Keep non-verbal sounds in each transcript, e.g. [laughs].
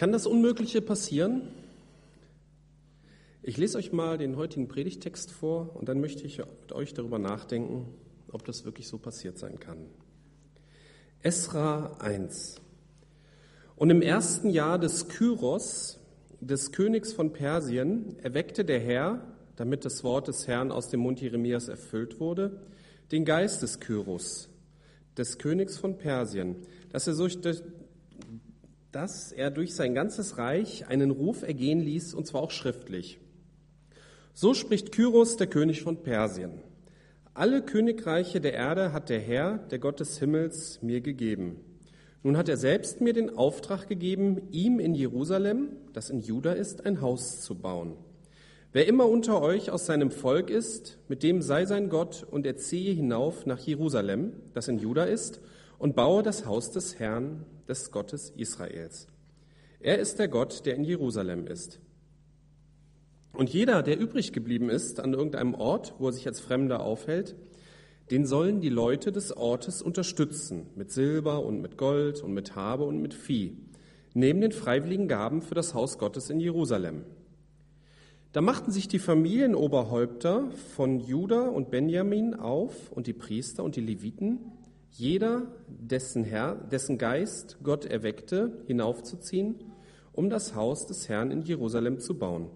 Kann das Unmögliche passieren? Ich lese euch mal den heutigen Predigtext vor und dann möchte ich mit euch darüber nachdenken, ob das wirklich so passiert sein kann. Esra 1. Und im ersten Jahr des Kyros, des Königs von Persien, erweckte der Herr, damit das Wort des Herrn aus dem Mund Jeremias erfüllt wurde, den Geist des Kyros, des Königs von Persien, dass er, durch, dass er durch sein ganzes Reich einen Ruf ergehen ließ, und zwar auch schriftlich. So spricht Kyros, der König von Persien. Alle Königreiche der Erde hat der Herr, der Gott des Himmels, mir gegeben. Nun hat er selbst mir den Auftrag gegeben, ihm in Jerusalem, das in Juda ist, ein Haus zu bauen. Wer immer unter euch aus seinem Volk ist, mit dem sei sein Gott und er ziehe hinauf nach Jerusalem, das in Juda ist, und baue das Haus des Herrn, des Gottes Israels. Er ist der Gott, der in Jerusalem ist. Und jeder, der übrig geblieben ist an irgendeinem Ort, wo er sich als Fremder aufhält, den sollen die Leute des Ortes unterstützen mit Silber und mit Gold und mit Habe und mit Vieh, neben den freiwilligen Gaben für das Haus Gottes in Jerusalem. Da machten sich die Familienoberhäupter von Juda und Benjamin auf und die Priester und die Leviten, jeder, dessen Herr, dessen Geist Gott erweckte, hinaufzuziehen, um das Haus des Herrn in Jerusalem zu bauen.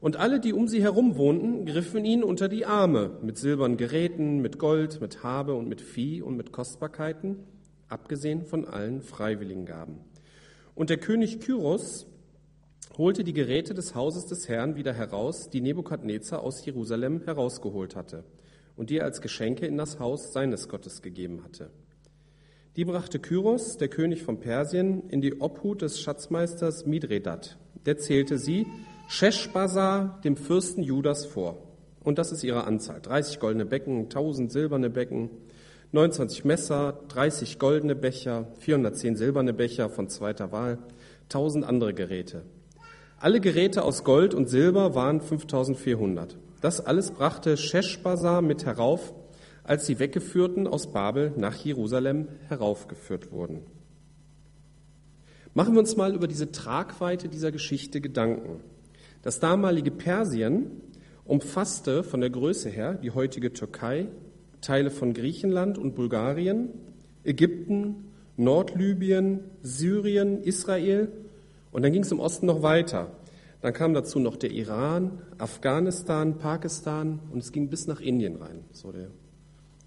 Und alle, die um sie herum wohnten, griffen ihn unter die Arme mit silbernen Geräten, mit Gold, mit Habe und mit Vieh und mit Kostbarkeiten, abgesehen von allen Freiwilligengaben. Und der König Kyros holte die Geräte des Hauses des Herrn wieder heraus, die Nebukadnezar aus Jerusalem herausgeholt hatte und die er als Geschenke in das Haus seines Gottes gegeben hatte. Die brachte Kyros, der König von Persien, in die Obhut des Schatzmeisters Midredat. Der zählte sie Sheshbazar, dem Fürsten Judas, vor. Und das ist ihre Anzahl. 30 goldene Becken, 1000 silberne Becken, 29 Messer, 30 goldene Becher, 410 silberne Becher von zweiter Wahl, 1000 andere Geräte. Alle Geräte aus Gold und Silber waren 5400. Das alles brachte Sheshbazar mit herauf, als die Weggeführten aus Babel nach Jerusalem heraufgeführt wurden. Machen wir uns mal über diese Tragweite dieser Geschichte Gedanken. Das damalige Persien umfasste von der Größe her die heutige Türkei, Teile von Griechenland und Bulgarien, Ägypten, Nordlibyen, Syrien, Israel und dann ging es im Osten noch weiter. Dann kam dazu noch der Iran, Afghanistan, Pakistan und es ging bis nach Indien rein. So der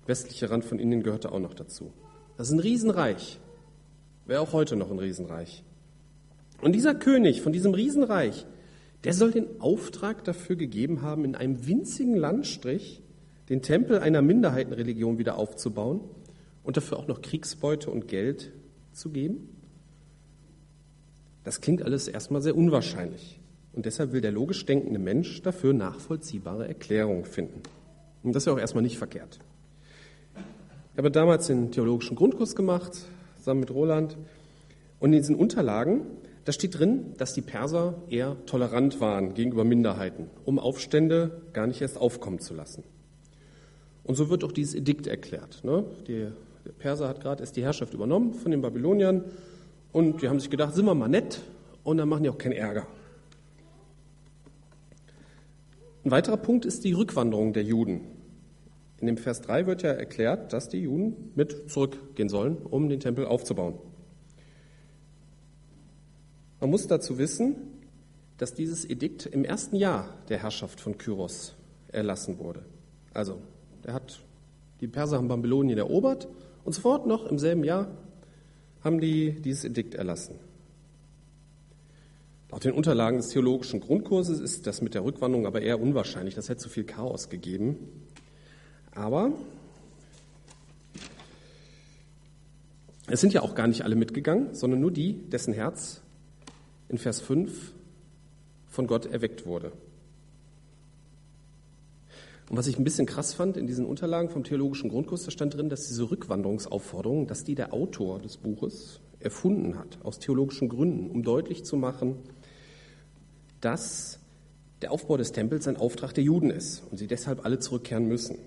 westliche Rand von Indien gehörte auch noch dazu. Das ist ein Riesenreich. Wäre auch heute noch ein Riesenreich. Und dieser König von diesem Riesenreich, der soll den Auftrag dafür gegeben haben, in einem winzigen Landstrich den Tempel einer Minderheitenreligion wieder aufzubauen und dafür auch noch Kriegsbeute und Geld zu geben? Das klingt alles erstmal sehr unwahrscheinlich. Und deshalb will der logisch denkende Mensch dafür nachvollziehbare Erklärungen finden. Und das ist ja auch erstmal nicht verkehrt. Ich habe damals den theologischen Grundkurs gemacht, zusammen mit Roland. Und in diesen Unterlagen da steht drin, dass die Perser eher tolerant waren gegenüber Minderheiten, um Aufstände gar nicht erst aufkommen zu lassen. Und so wird auch dieses Edikt erklärt. Ne? Die, der Perser hat gerade erst die Herrschaft übernommen von den Babyloniern und die haben sich gedacht, sind wir mal nett und dann machen die auch keinen Ärger. Ein weiterer Punkt ist die Rückwanderung der Juden. In dem Vers 3 wird ja erklärt, dass die Juden mit zurückgehen sollen, um den Tempel aufzubauen. Man muss dazu wissen, dass dieses Edikt im ersten Jahr der Herrschaft von Kyros erlassen wurde. Also, er hat, die Perser haben Babylonien erobert und sofort noch im selben Jahr haben die dieses Edikt erlassen. Laut den Unterlagen des theologischen Grundkurses ist das mit der Rückwanderung aber eher unwahrscheinlich. Das hätte zu viel Chaos gegeben. Aber es sind ja auch gar nicht alle mitgegangen, sondern nur die, dessen Herz in Vers 5 von Gott erweckt wurde. Und was ich ein bisschen krass fand in diesen Unterlagen vom theologischen Grundkurs, da stand drin, dass diese Rückwanderungsaufforderung, dass die der Autor des Buches erfunden hat, aus theologischen Gründen, um deutlich zu machen, dass der Aufbau des Tempels ein Auftrag der Juden ist und sie deshalb alle zurückkehren müssen.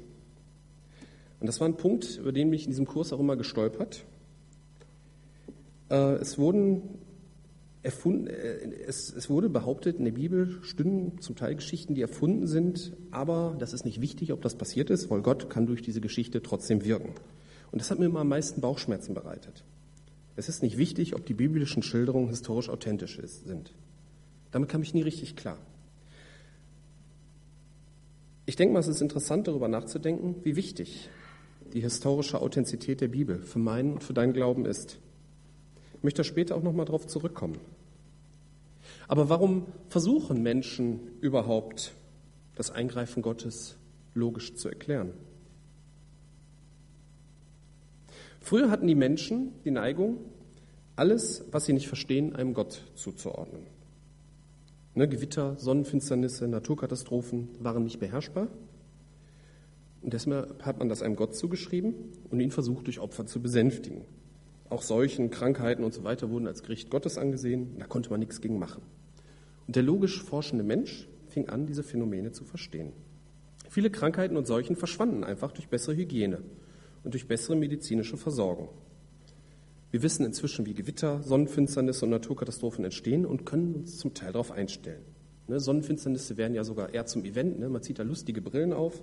Und das war ein Punkt, über den bin ich in diesem Kurs auch immer gestolpert. Äh, es wurden erfunden, äh, es, wurde behauptet, in der Bibel stünden zum Teil Geschichten, die erfunden sind, aber das ist nicht wichtig, ob das passiert ist, weil Gott kann durch diese Geschichte trotzdem wirken. Und das hat mir immer am meisten Bauchschmerzen bereitet. Es ist nicht wichtig, ob die biblischen Schilderungen historisch authentisch sind. Damit kam ich nie richtig klar. Ich denke mal, es ist interessant, darüber nachzudenken, wie wichtig die historische Authentizität der Bibel für meinen und für deinen Glauben ist. Ich möchte später auch nochmal darauf zurückkommen. Aber warum versuchen Menschen überhaupt, das Eingreifen Gottes logisch zu erklären? Früher hatten die Menschen die Neigung, alles, was sie nicht verstehen, einem Gott zuzuordnen. Ne, Gewitter, Sonnenfinsternisse, Naturkatastrophen waren nicht beherrschbar. Und deshalb hat man das einem Gott zugeschrieben und ihn versucht, durch Opfer zu besänftigen. Auch Seuchen, Krankheiten und so weiter wurden als Gericht Gottes angesehen. Da konnte man nichts gegen machen. Und der logisch forschende Mensch fing an, diese Phänomene zu verstehen. Viele Krankheiten und Seuchen verschwanden einfach durch bessere Hygiene und durch bessere medizinische Versorgung. Wir wissen inzwischen, wie Gewitter, Sonnenfinsternisse und Naturkatastrophen entstehen und können uns zum Teil darauf einstellen. Ne, Sonnenfinsternisse werden ja sogar eher zum Event. Ne? Man zieht da lustige Brillen auf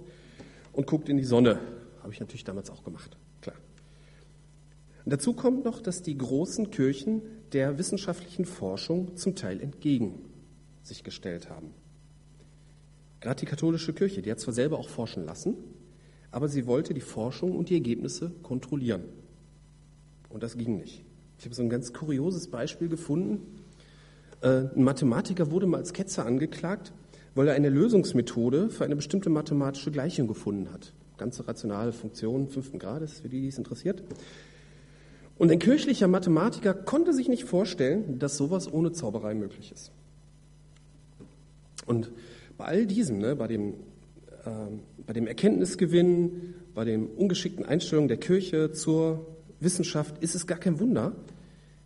und guckt in die Sonne. Habe ich natürlich damals auch gemacht, klar. Und dazu kommt noch, dass die großen Kirchen der wissenschaftlichen Forschung zum Teil entgegen sich gestellt haben. Gerade die katholische Kirche, die hat zwar selber auch forschen lassen, aber sie wollte die Forschung und die Ergebnisse kontrollieren. Und das ging nicht. Ich habe so ein ganz kurioses Beispiel gefunden. Äh, ein Mathematiker wurde mal als Ketzer angeklagt, weil er eine Lösungsmethode für eine bestimmte mathematische Gleichung gefunden hat. Ganze rationale Funktionen fünften Grades, für die, die es interessiert. Und ein kirchlicher Mathematiker konnte sich nicht vorstellen, dass sowas ohne Zauberei möglich ist. Und bei all diesem, ne, bei dem ähm, bei dem Erkenntnisgewinn, bei dem ungeschickten Einstellung der Kirche zur Wissenschaft ist es gar kein Wunder,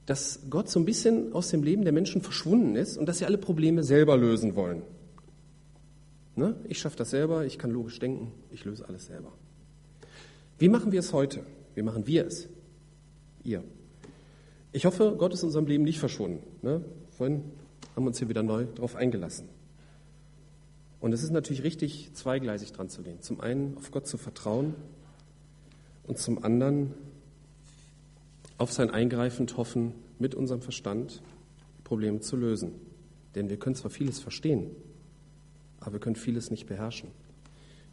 dass Gott so ein bisschen aus dem Leben der Menschen verschwunden ist und dass sie alle Probleme selber lösen wollen. Ne? Ich schaffe das selber, ich kann logisch denken, ich löse alles selber. Wie machen wir es heute? Wie machen wir es? Ihr. Ich hoffe, Gott ist in unserem Leben nicht verschwunden. Ne? Vorhin haben wir uns hier wieder neu darauf eingelassen. Und es ist natürlich richtig, zweigleisig dran zu gehen. Zum einen auf Gott zu vertrauen und zum anderen auf sein Eingreifen hoffen, mit unserem Verstand Probleme zu lösen. Denn wir können zwar vieles verstehen, aber wir können vieles nicht beherrschen.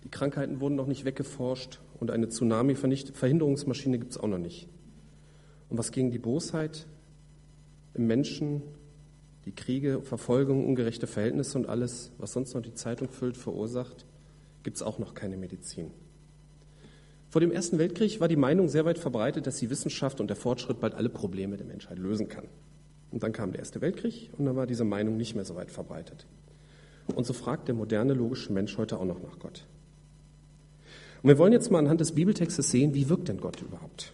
Die Krankheiten wurden noch nicht weggeforscht und eine Tsunami-Verhinderungsmaschine gibt es auch noch nicht. Und was gegen die Bosheit im Menschen die Kriege, Verfolgung, ungerechte Verhältnisse und alles, was sonst noch die Zeitung füllt, verursacht, gibt es auch noch keine Medizin. Vor dem Ersten Weltkrieg war die Meinung sehr weit verbreitet, dass die Wissenschaft und der Fortschritt bald alle Probleme der Menschheit lösen kann. Und dann kam der Erste Weltkrieg und dann war diese Meinung nicht mehr so weit verbreitet. Und so fragt der moderne logische Mensch heute auch noch nach Gott. Und wir wollen jetzt mal anhand des Bibeltextes sehen, wie wirkt denn Gott überhaupt?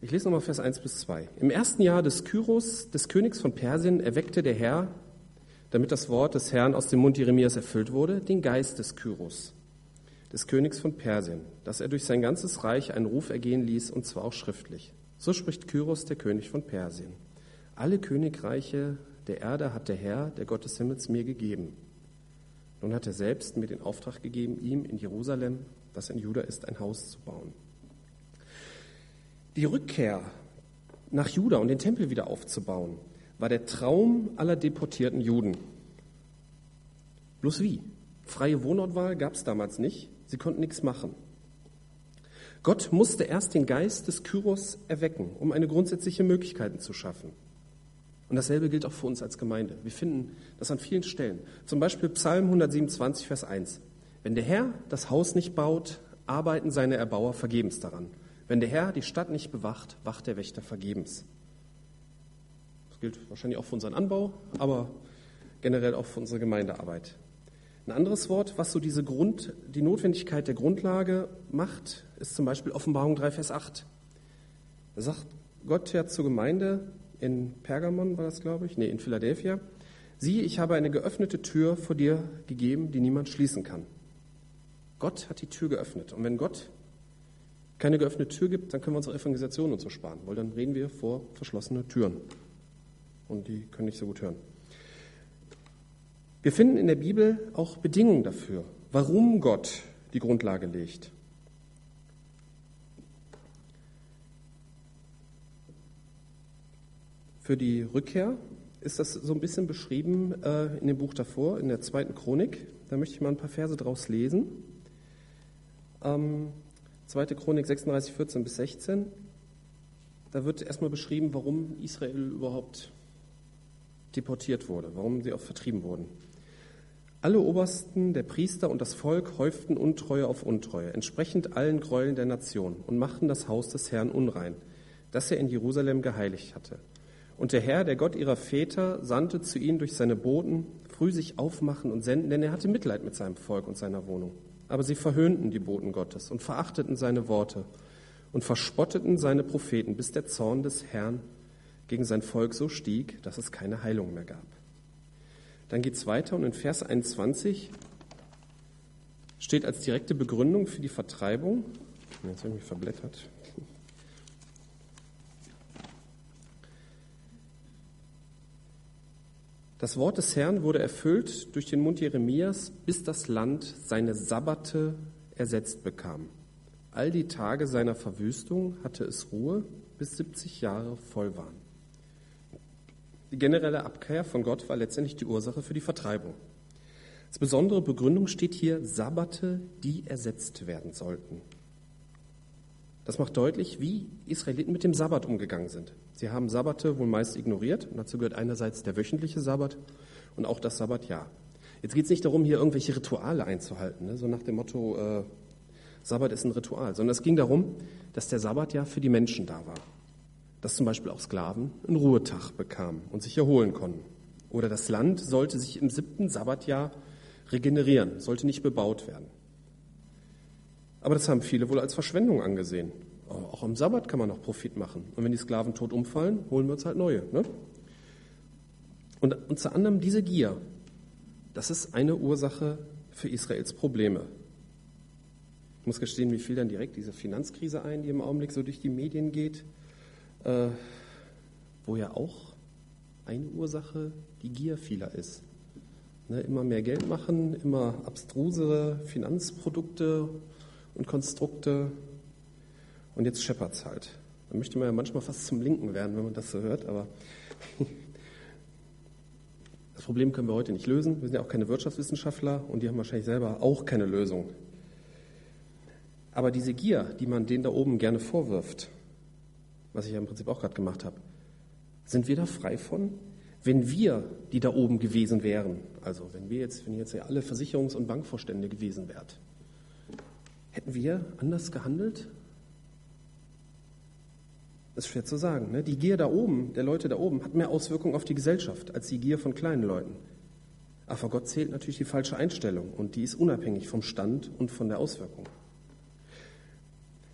Ich lese nochmal Vers 1 bis 2. Im ersten Jahr des Kyros, des Königs von Persien, erweckte der Herr, damit das Wort des Herrn aus dem Mund Jeremias erfüllt wurde, den Geist des Kyros, des Königs von Persien, dass er durch sein ganzes Reich einen Ruf ergehen ließ, und zwar auch schriftlich. So spricht Kyros, der König von Persien. Alle Königreiche der Erde hat der Herr, der Gott des Himmels, mir gegeben. Nun hat er selbst mir den Auftrag gegeben, ihm in Jerusalem, das in Juda ist, ein Haus zu bauen. Die Rückkehr nach Juda und den Tempel wieder aufzubauen, war der Traum aller deportierten Juden. Bloß wie? Freie Wohnortwahl gab es damals nicht. Sie konnten nichts machen. Gott musste erst den Geist des Kyros erwecken, um eine grundsätzliche Möglichkeit zu schaffen. Und dasselbe gilt auch für uns als Gemeinde. Wir finden das an vielen Stellen. Zum Beispiel Psalm 127, Vers 1. Wenn der Herr das Haus nicht baut, arbeiten seine Erbauer vergebens daran. Wenn der Herr die Stadt nicht bewacht, wacht der Wächter vergebens. Das gilt wahrscheinlich auch für unseren Anbau, aber generell auch für unsere Gemeindearbeit. Ein anderes Wort, was so diese Grund, die Notwendigkeit der Grundlage macht, ist zum Beispiel Offenbarung 3, Vers 8. Da sagt Gott ja zur Gemeinde in Pergamon, war das glaube ich, nee, in Philadelphia, siehe, ich habe eine geöffnete Tür vor dir gegeben, die niemand schließen kann. Gott hat die Tür geöffnet. Und wenn Gott keine geöffnete Tür gibt, dann können wir unsere Evangelisation und so sparen, weil dann reden wir vor verschlossene Türen. Und die können nicht so gut hören. Wir finden in der Bibel auch Bedingungen dafür, warum Gott die Grundlage legt. Für die Rückkehr ist das so ein bisschen beschrieben äh, in dem Buch davor, in der zweiten Chronik. Da möchte ich mal ein paar Verse draus lesen. Ähm, zweite Chronik 36, 14 bis 16. Da wird erstmal beschrieben, warum Israel überhaupt deportiert wurde, warum sie auch vertrieben wurden. Alle Obersten, der Priester und das Volk häuften Untreue auf Untreue, entsprechend allen Gräueln der Nation, und machten das Haus des Herrn unrein, das er in Jerusalem geheiligt hatte. Und der Herr, der Gott ihrer Väter, sandte zu ihnen durch seine Boten, früh sich aufmachen und senden, denn er hatte Mitleid mit seinem Volk und seiner Wohnung. Aber sie verhöhnten die Boten Gottes und verachteten seine Worte und verspotteten seine Propheten, bis der Zorn des Herrn gegen sein Volk so stieg, dass es keine Heilung mehr gab. Dann geht es weiter und in Vers 21 steht als direkte Begründung für die Vertreibung, jetzt habe ich mich verblättert, Das Wort des Herrn wurde erfüllt durch den Mund Jeremias, bis das Land seine Sabbate ersetzt bekam. All die Tage seiner Verwüstung hatte es Ruhe, bis 70 Jahre voll waren. Die generelle Abkehr von Gott war letztendlich die Ursache für die Vertreibung. Als besondere Begründung steht hier Sabbate, die ersetzt werden sollten. Das macht deutlich, wie Israeliten mit dem Sabbat umgegangen sind. Sie haben Sabbate wohl meist ignoriert. Und dazu gehört einerseits der wöchentliche Sabbat und auch das Sabbatjahr. Jetzt geht es nicht darum, hier irgendwelche Rituale einzuhalten, ne? so nach dem Motto, äh, Sabbat ist ein Ritual, sondern es ging darum, dass der Sabbat ja für die Menschen da war dass zum Beispiel auch Sklaven einen Ruhetag bekamen und sich erholen konnten. Oder das Land sollte sich im siebten Sabbatjahr regenerieren, sollte nicht bebaut werden. Aber das haben viele wohl als Verschwendung angesehen. Auch am Sabbat kann man noch Profit machen. Und wenn die Sklaven tot umfallen, holen wir uns halt neue. Ne? Und unter anderem diese Gier, das ist eine Ursache für Israels Probleme. Ich muss gestehen, mir fiel dann direkt diese Finanzkrise ein, die im Augenblick so durch die Medien geht äh, wo ja auch eine Ursache die Gier vieler ist. Ne, immer mehr Geld machen, immer abstrusere Finanzprodukte und Konstrukte und jetzt scheppert es halt. Da möchte man ja manchmal fast zum Linken werden, wenn man das so hört, aber [laughs] das Problem können wir heute nicht lösen. Wir sind ja auch keine Wirtschaftswissenschaftler und die haben wahrscheinlich selber auch keine Lösung. Aber diese Gier, die man denen da oben gerne vorwirft, was ich ja im Prinzip auch gerade gemacht habe. Sind wir da frei von? Wenn wir, die da oben gewesen wären, also wenn wir jetzt, wenn ihr jetzt ja alle Versicherungs- und Bankvorstände gewesen wärt, hätten wir anders gehandelt? Das ist schwer zu sagen. Ne? Die Gier da oben, der Leute da oben, hat mehr Auswirkungen auf die Gesellschaft als die Gier von kleinen Leuten. Aber vor Gott zählt natürlich die falsche Einstellung und die ist unabhängig vom Stand und von der Auswirkung.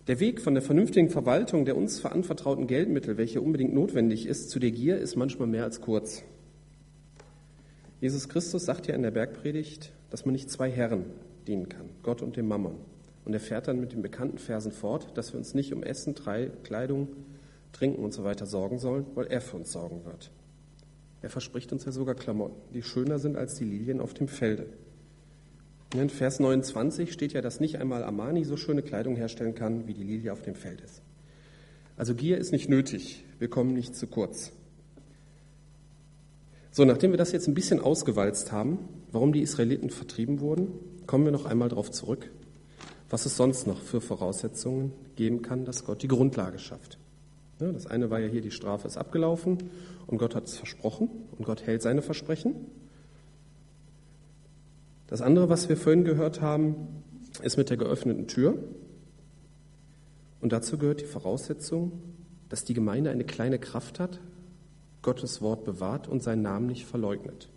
Der Weg von der vernünftigen Verwaltung der uns verantwortrauten Geldmittel, welche unbedingt notwendig ist, zu der Gier ist manchmal mehr als kurz. Jesus Christus sagt ja in der Bergpredigt, dass man nicht zwei Herren dienen kann, Gott und dem Mammon. Und er fährt dann mit den bekannten Versen fort, dass wir uns nicht um Essen, Kleidung, Trinken und so weiter sorgen sollen, weil er für uns sorgen wird. Er verspricht uns ja sogar Klamotten, die schöner sind als die Lilien auf dem Felde. In Vers 29 steht ja, dass nicht einmal Amani so schöne Kleidung herstellen kann, wie die Lilie auf dem Feld ist. Also Gier ist nicht nötig, wir kommen nicht zu kurz. So, nachdem wir das jetzt ein bisschen ausgewalzt haben, warum die Israeliten vertrieben wurden, kommen wir noch einmal darauf zurück, was es sonst noch für Voraussetzungen geben kann, dass Gott die Grundlage schafft. Das eine war ja hier, die Strafe ist abgelaufen und Gott hat es versprochen und Gott hält seine Versprechen. Das andere, was wir vorhin gehört haben, ist mit der geöffneten Tür. Und dazu gehört die Voraussetzung, dass die Gemeinde eine kleine Kraft hat, Gottes Wort bewahrt und seinen Namen nicht verleugnet.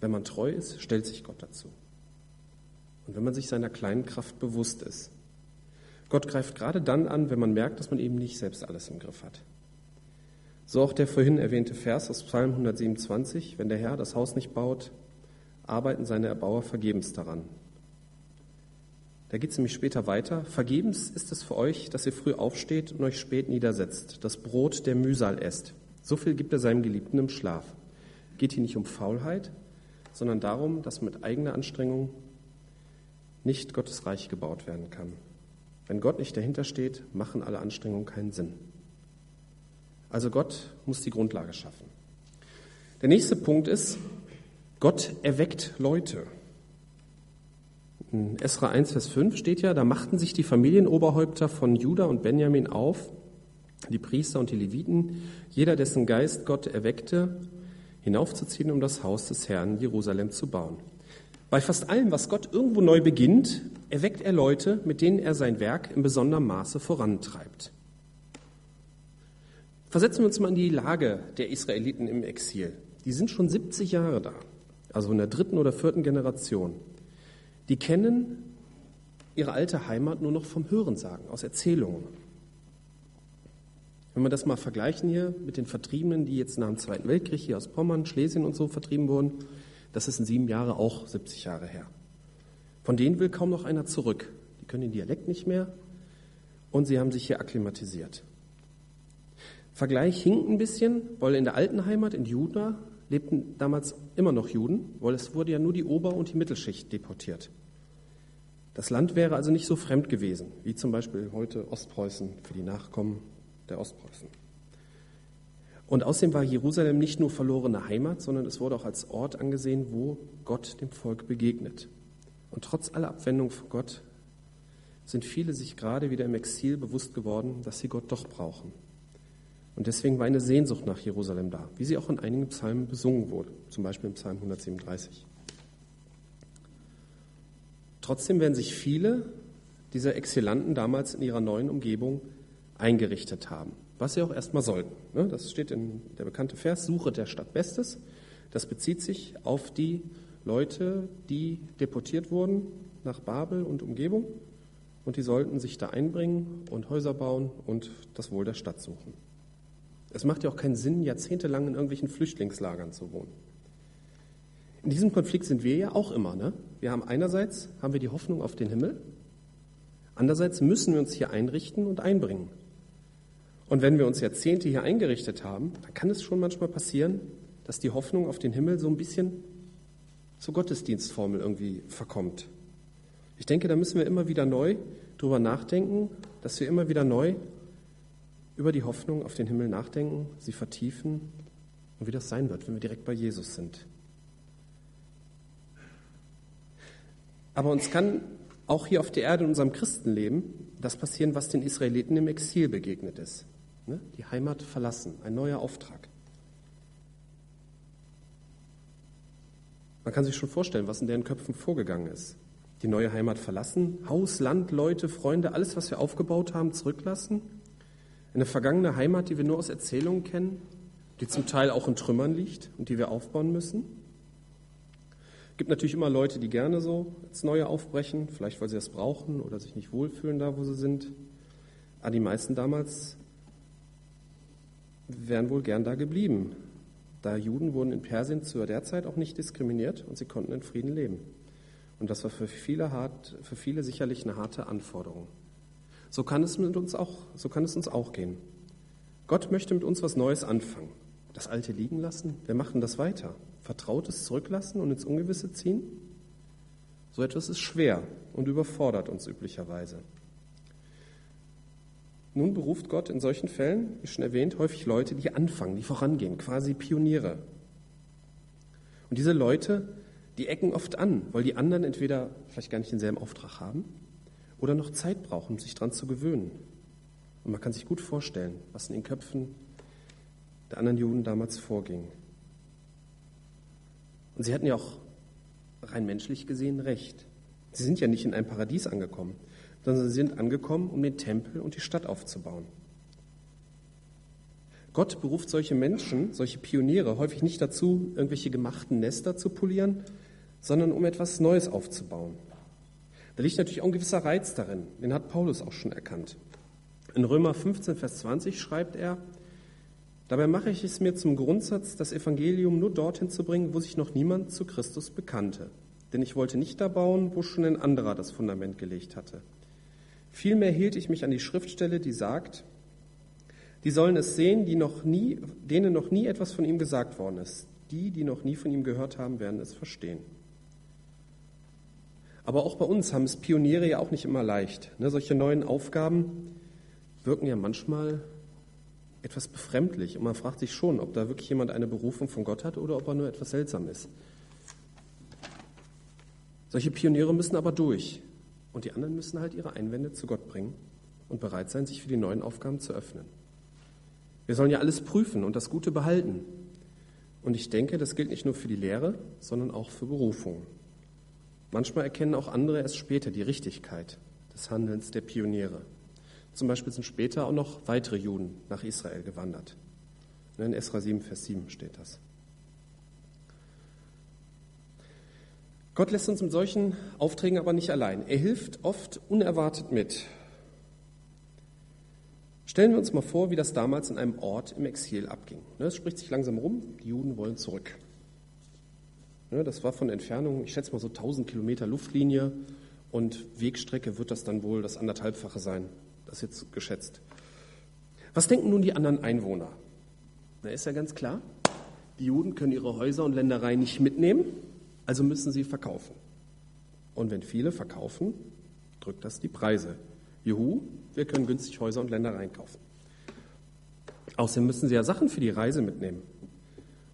Wenn man treu ist, stellt sich Gott dazu. Und wenn man sich seiner kleinen Kraft bewusst ist. Gott greift gerade dann an, wenn man merkt, dass man eben nicht selbst alles im Griff hat. So auch der vorhin erwähnte Vers aus Psalm 127, wenn der Herr das Haus nicht baut, arbeiten seine Erbauer vergebens daran. Da geht es nämlich später weiter. Vergebens ist es für euch, dass ihr früh aufsteht und euch spät niedersetzt, das Brot der Mühsal esst. So viel gibt er seinem Geliebten im Schlaf. Geht hier nicht um Faulheit, sondern darum, dass mit eigener Anstrengung nicht Gottes Reich gebaut werden kann. Wenn Gott nicht dahinter steht, machen alle Anstrengungen keinen Sinn. Also Gott muss die Grundlage schaffen. Der nächste Punkt ist, Gott erweckt Leute. In Esra 1, Vers 5 steht ja, da machten sich die Familienoberhäupter von Juda und Benjamin auf, die Priester und die Leviten, jeder dessen Geist Gott erweckte, hinaufzuziehen, um das Haus des Herrn Jerusalem zu bauen. Bei fast allem, was Gott irgendwo neu beginnt, erweckt er Leute, mit denen er sein Werk in besonderem Maße vorantreibt. Versetzen wir uns mal in die Lage der Israeliten im Exil. Die sind schon 70 Jahre da, also in der dritten oder vierten Generation. Die kennen ihre alte Heimat nur noch vom Hörensagen, aus Erzählungen. Wenn wir das mal vergleichen hier mit den Vertriebenen, die jetzt nach dem Zweiten Weltkrieg hier aus Pommern, Schlesien und so vertrieben wurden, das ist in sieben Jahren auch 70 Jahre her. Von denen will kaum noch einer zurück. Die können den Dialekt nicht mehr und sie haben sich hier akklimatisiert. Vergleich hinkt ein bisschen, weil in der alten Heimat in Juda lebten damals immer noch Juden, weil es wurde ja nur die Ober- und die Mittelschicht deportiert. Das Land wäre also nicht so fremd gewesen, wie zum Beispiel heute Ostpreußen für die Nachkommen der Ostpreußen. Und außerdem war Jerusalem nicht nur verlorene Heimat, sondern es wurde auch als Ort angesehen, wo Gott dem Volk begegnet. Und trotz aller Abwendung von Gott sind viele sich gerade wieder im Exil bewusst geworden, dass sie Gott doch brauchen. Und deswegen war eine Sehnsucht nach Jerusalem da, wie sie auch in einigen Psalmen besungen wurde, zum Beispiel im Psalm 137. Trotzdem werden sich viele dieser Exilanten damals in ihrer neuen Umgebung eingerichtet haben was sie auch erstmal sollten. Ne? Das steht in der bekannte Vers, Suche der Stadt Bestes. Das bezieht sich auf die Leute, die deportiert wurden nach Babel und Umgebung und die sollten sich da einbringen und Häuser bauen und das Wohl der Stadt suchen. Es macht ja auch keinen Sinn, jahrzehntelang in irgendwelchen Flüchtlingslagern zu wohnen. In diesem Konflikt sind wir ja auch immer. Ne? Wir haben einerseits haben wir die Hoffnung auf den Himmel, andererseits müssen wir uns hier einrichten und einbringen. Und wenn wir uns Jahrzehnte hier eingerichtet haben, dann kann es schon manchmal passieren, dass die Hoffnung auf den Himmel so ein bisschen zur Gottesdienstformel irgendwie verkommt. Ich denke, da müssen wir immer wieder neu drüber nachdenken, dass wir immer wieder neu über die Hoffnung auf den Himmel nachdenken, sie vertiefen und wie das sein wird, wenn wir direkt bei Jesus sind. Aber uns kann auch hier auf der Erde in unserem Christenleben das passieren, was den Israeliten im Exil begegnet ist. Ne? Die Heimat verlassen, ein neuer Auftrag. Man kann sich schon vorstellen, was in deren Köpfen vorgegangen ist. Die neue Heimat verlassen, Haus, Land, Leute, Freunde, alles, was wir aufgebaut haben, zurücklassen. Eine vergangene Heimat, die wir nur aus Erzählungen kennen, die zum Teil auch in Trümmern liegt und die wir aufbauen müssen. Es gibt natürlich immer Leute, die gerne so ins Neue aufbrechen, vielleicht weil sie das brauchen oder sich nicht wohlfühlen da, wo sie sind. Aber die meisten damals wären wohl gern da geblieben, da Juden wurden in Persien zu der Zeit auch nicht diskriminiert und sie konnten in Frieden leben. Und das war für viele, hart, für viele sicherlich eine harte Anforderung. So kann es mit uns auch, so kann es uns auch gehen. Gott möchte mit uns was Neues anfangen. Das Alte liegen lassen? Wir machen das weiter. Vertrautes zurücklassen und ins Ungewisse ziehen? So etwas ist schwer und überfordert uns üblicherweise. Nun beruft Gott in solchen Fällen, wie schon erwähnt, häufig Leute, die anfangen, die vorangehen, quasi Pioniere. Und diese Leute, die ecken oft an, weil die anderen entweder vielleicht gar nicht denselben Auftrag haben oder noch Zeit brauchen, um sich daran zu gewöhnen. Und man kann sich gut vorstellen, was in den Köpfen der anderen Juden damals vorging. Und sie hatten ja auch rein menschlich gesehen recht. Sie sind ja nicht in einem Paradies angekommen sondern sie sind angekommen, um den Tempel und die Stadt aufzubauen. Gott beruft solche Menschen, solche Pioniere häufig nicht dazu, irgendwelche gemachten Nester zu polieren, sondern um etwas Neues aufzubauen. Da liegt natürlich auch ein gewisser Reiz darin, den hat Paulus auch schon erkannt. In Römer 15, Vers 20 schreibt er, Dabei mache ich es mir zum Grundsatz, das Evangelium nur dorthin zu bringen, wo sich noch niemand zu Christus bekannte. denn ich wollte nicht da bauen, wo schon ein anderer das Fundament gelegt hatte. Vielmehr hielt ich mich an die Schriftstelle, die sagt, die sollen es sehen, die noch nie, denen noch nie etwas von ihm gesagt worden ist. Die, die noch nie von ihm gehört haben, werden es verstehen. Aber auch bei uns haben es Pioniere ja auch nicht immer leicht. Ne, solche neuen Aufgaben wirken ja manchmal etwas befremdlich. Und man fragt sich schon, ob da wirklich jemand eine Berufung von Gott hat oder ob er nur etwas seltsam ist. Solche Pioniere müssen aber durch. Und die anderen müssen halt ihre Einwände zu Gott bringen und bereit sein, sich für die neuen Aufgaben zu öffnen. Wir sollen ja alles prüfen und das Gute behalten. Und ich denke, das gilt nicht nur für die Lehre, sondern auch für Berufungen. Manchmal erkennen auch andere erst später die Richtigkeit des Handelns der Pioniere. Zum Beispiel sind später auch noch weitere Juden nach Israel gewandert. In Esra 7, Vers 7 steht das. Gott lässt uns mit solchen Aufträgen aber nicht allein. Er hilft oft unerwartet mit. Stellen wir uns mal vor, wie das damals in einem Ort im Exil abging. Ne, es spricht sich langsam rum, die Juden wollen zurück. Ne, das war von Entfernung, ich schätze mal so 1000 Kilometer Luftlinie und Wegstrecke wird das dann wohl das anderthalbfache sein. Das jetzt geschätzt. Was denken nun die anderen Einwohner? Na, ist ja ganz klar, die Juden können ihre Häuser und Ländereien nicht mitnehmen, also müssen sie verkaufen. Und wenn viele verkaufen, drückt das die Preise. Juhu, wir können günstig Häuser und Ländereien kaufen. Außerdem müssen sie ja Sachen für die Reise mitnehmen.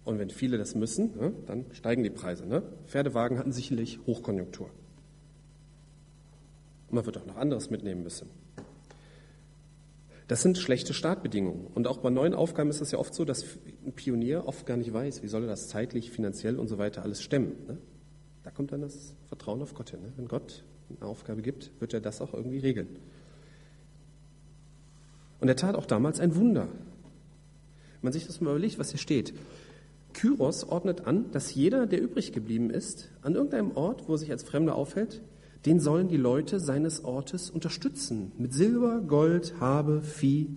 Und wenn viele das müssen, ne, dann steigen die Preise. Ne? Pferdewagen hatten sicherlich Hochkonjunktur. Und man wird auch noch anderes mitnehmen müssen. Das sind schlechte Startbedingungen. Und auch bei neuen Aufgaben ist es ja oft so, dass ein Pionier oft gar nicht weiß, wie soll er das zeitlich, finanziell und so weiter alles stemmen. Ne? Da kommt dann das Vertrauen auf Gott hin. Ne? Wenn Gott eine Aufgabe gibt, wird er das auch irgendwie regeln. Und er tat auch damals ein Wunder. Wenn man sich das mal überlegt, was hier steht. Kyros ordnet an, dass jeder, der übrig geblieben ist, an irgendeinem Ort, wo er sich als Fremder aufhält, den sollen die Leute seines Ortes unterstützen. Mit Silber, Gold, Habe, Vieh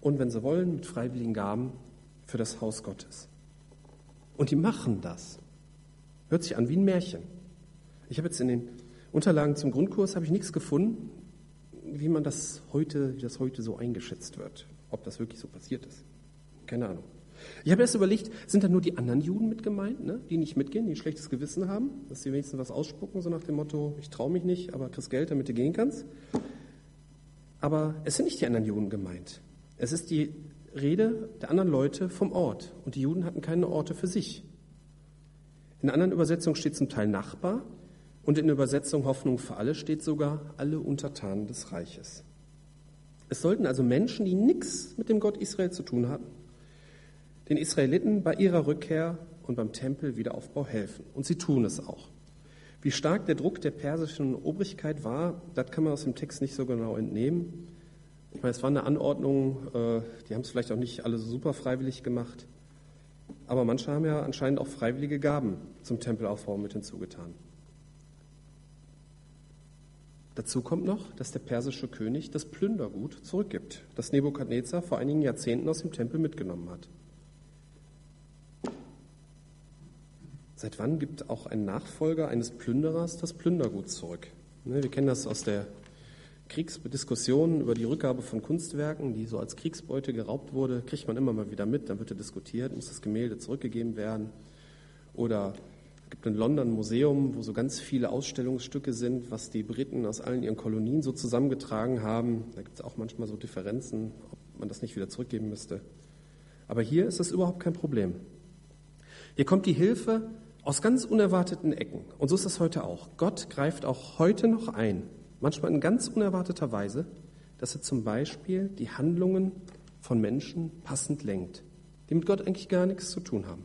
und, wenn sie wollen, mit freiwilligen Gaben für das Haus Gottes. Und die machen das. Hört sich an wie ein Märchen. Ich habe jetzt in den Unterlagen zum Grundkurs habe ich nichts gefunden, wie man das heute, wie das heute so eingeschätzt wird. Ob das wirklich so passiert ist. Keine Ahnung. Ich habe erst überlegt, sind da nur die anderen Juden mit gemeint, ne? die nicht mitgehen, die ein schlechtes Gewissen haben, dass sie wenigstens was ausspucken, so nach dem Motto, ich traue mich nicht, aber kriegst Geld, damit du gehen kannst. Aber es sind nicht die anderen Juden gemeint. Es ist die Rede der anderen Leute vom Ort. Und die Juden hatten keine Orte für sich. In anderen Übersetzungen steht zum Teil Nachbar und in der Übersetzung Hoffnung für alle steht sogar alle Untertanen des Reiches. Es sollten also Menschen, die nichts mit dem Gott Israel zu tun hatten, den Israeliten bei ihrer Rückkehr und beim Tempelwiederaufbau helfen. Und sie tun es auch. Wie stark der Druck der persischen Obrigkeit war, das kann man aus dem Text nicht so genau entnehmen. Ich meine, es war eine Anordnung, äh, die haben es vielleicht auch nicht alle super freiwillig gemacht. Aber manche haben ja anscheinend auch freiwillige Gaben zum Tempelaufbau mit hinzugetan. Dazu kommt noch, dass der persische König das Plündergut zurückgibt, das Nebukadnezar vor einigen Jahrzehnten aus dem Tempel mitgenommen hat. Seit wann gibt auch ein Nachfolger eines Plünderers das Plündergut zurück? Ne, wir kennen das aus der Kriegsdiskussion über die Rückgabe von Kunstwerken, die so als Kriegsbeute geraubt wurde, kriegt man immer mal wieder mit, dann wird diskutiert, muss das Gemälde zurückgegeben werden. Oder es gibt in London ein Museum, wo so ganz viele Ausstellungsstücke sind, was die Briten aus allen ihren Kolonien so zusammengetragen haben. Da gibt es auch manchmal so Differenzen, ob man das nicht wieder zurückgeben müsste. Aber hier ist das überhaupt kein Problem. Hier kommt die Hilfe aus ganz unerwarteten Ecken. Und so ist das heute auch. Gott greift auch heute noch ein, manchmal in ganz unerwarteter Weise, dass er zum Beispiel die Handlungen von Menschen passend lenkt, die mit Gott eigentlich gar nichts zu tun haben.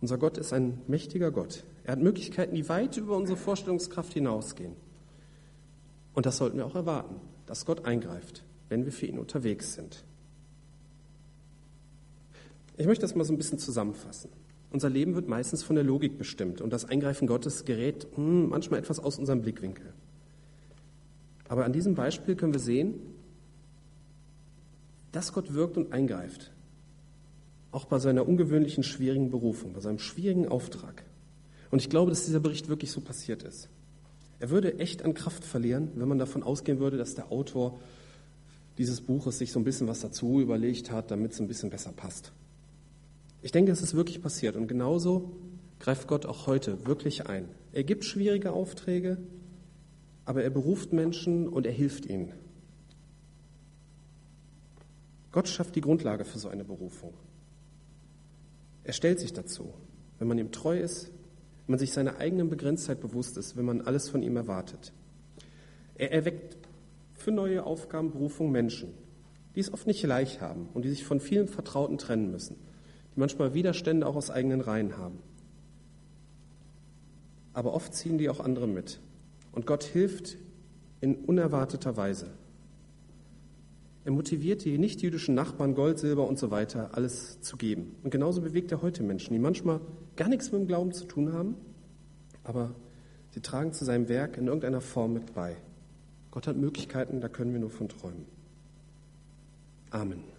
Unser Gott ist ein mächtiger Gott. Er hat Möglichkeiten, die weit über unsere Vorstellungskraft hinausgehen. Und das sollten wir auch erwarten, dass Gott eingreift, wenn wir für ihn unterwegs sind. Ich möchte das mal so ein bisschen zusammenfassen. Unser Leben wird meistens von der Logik bestimmt und das Eingreifen Gottes gerät hm, manchmal etwas aus unserem Blickwinkel. Aber an diesem Beispiel können wir sehen, dass Gott wirkt und eingreift. Auch bei seiner ungewöhnlichen, schwierigen Berufung, bei seinem schwierigen Auftrag. Und ich glaube, dass dieser Bericht wirklich so passiert ist. Er würde echt an Kraft verlieren, wenn man davon ausgehen würde, dass der Autor dieses Buches sich so ein bisschen was dazu überlegt hat, damit es ein bisschen besser passt. Ich denke, es ist wirklich passiert und genauso greift Gott auch heute wirklich ein. Er gibt schwierige Aufträge, aber er beruft Menschen und er hilft ihnen. Gott schafft die Grundlage für so eine Berufung. Er stellt sich dazu, wenn man ihm treu ist, wenn man sich seiner eigenen Begrenztheit bewusst ist, wenn man alles von ihm erwartet. Er erweckt für neue Aufgaben, Berufung Menschen, die es oft nicht leicht haben und die sich von vielen Vertrauten trennen müssen, die manchmal Widerstände auch aus eigenen Reihen haben. Aber oft ziehen die auch andere mit. Und Gott hilft in unerwarteter Weise. Er motiviert die nichtjüdischen Nachbarn, Gold, Silber und so weiter, alles zu geben. Und genauso bewegt er heute Menschen, die manchmal gar nichts mit dem Glauben zu tun haben, aber sie tragen zu seinem Werk in irgendeiner Form mit bei. Gott hat Möglichkeiten, da können wir nur von träumen. Amen.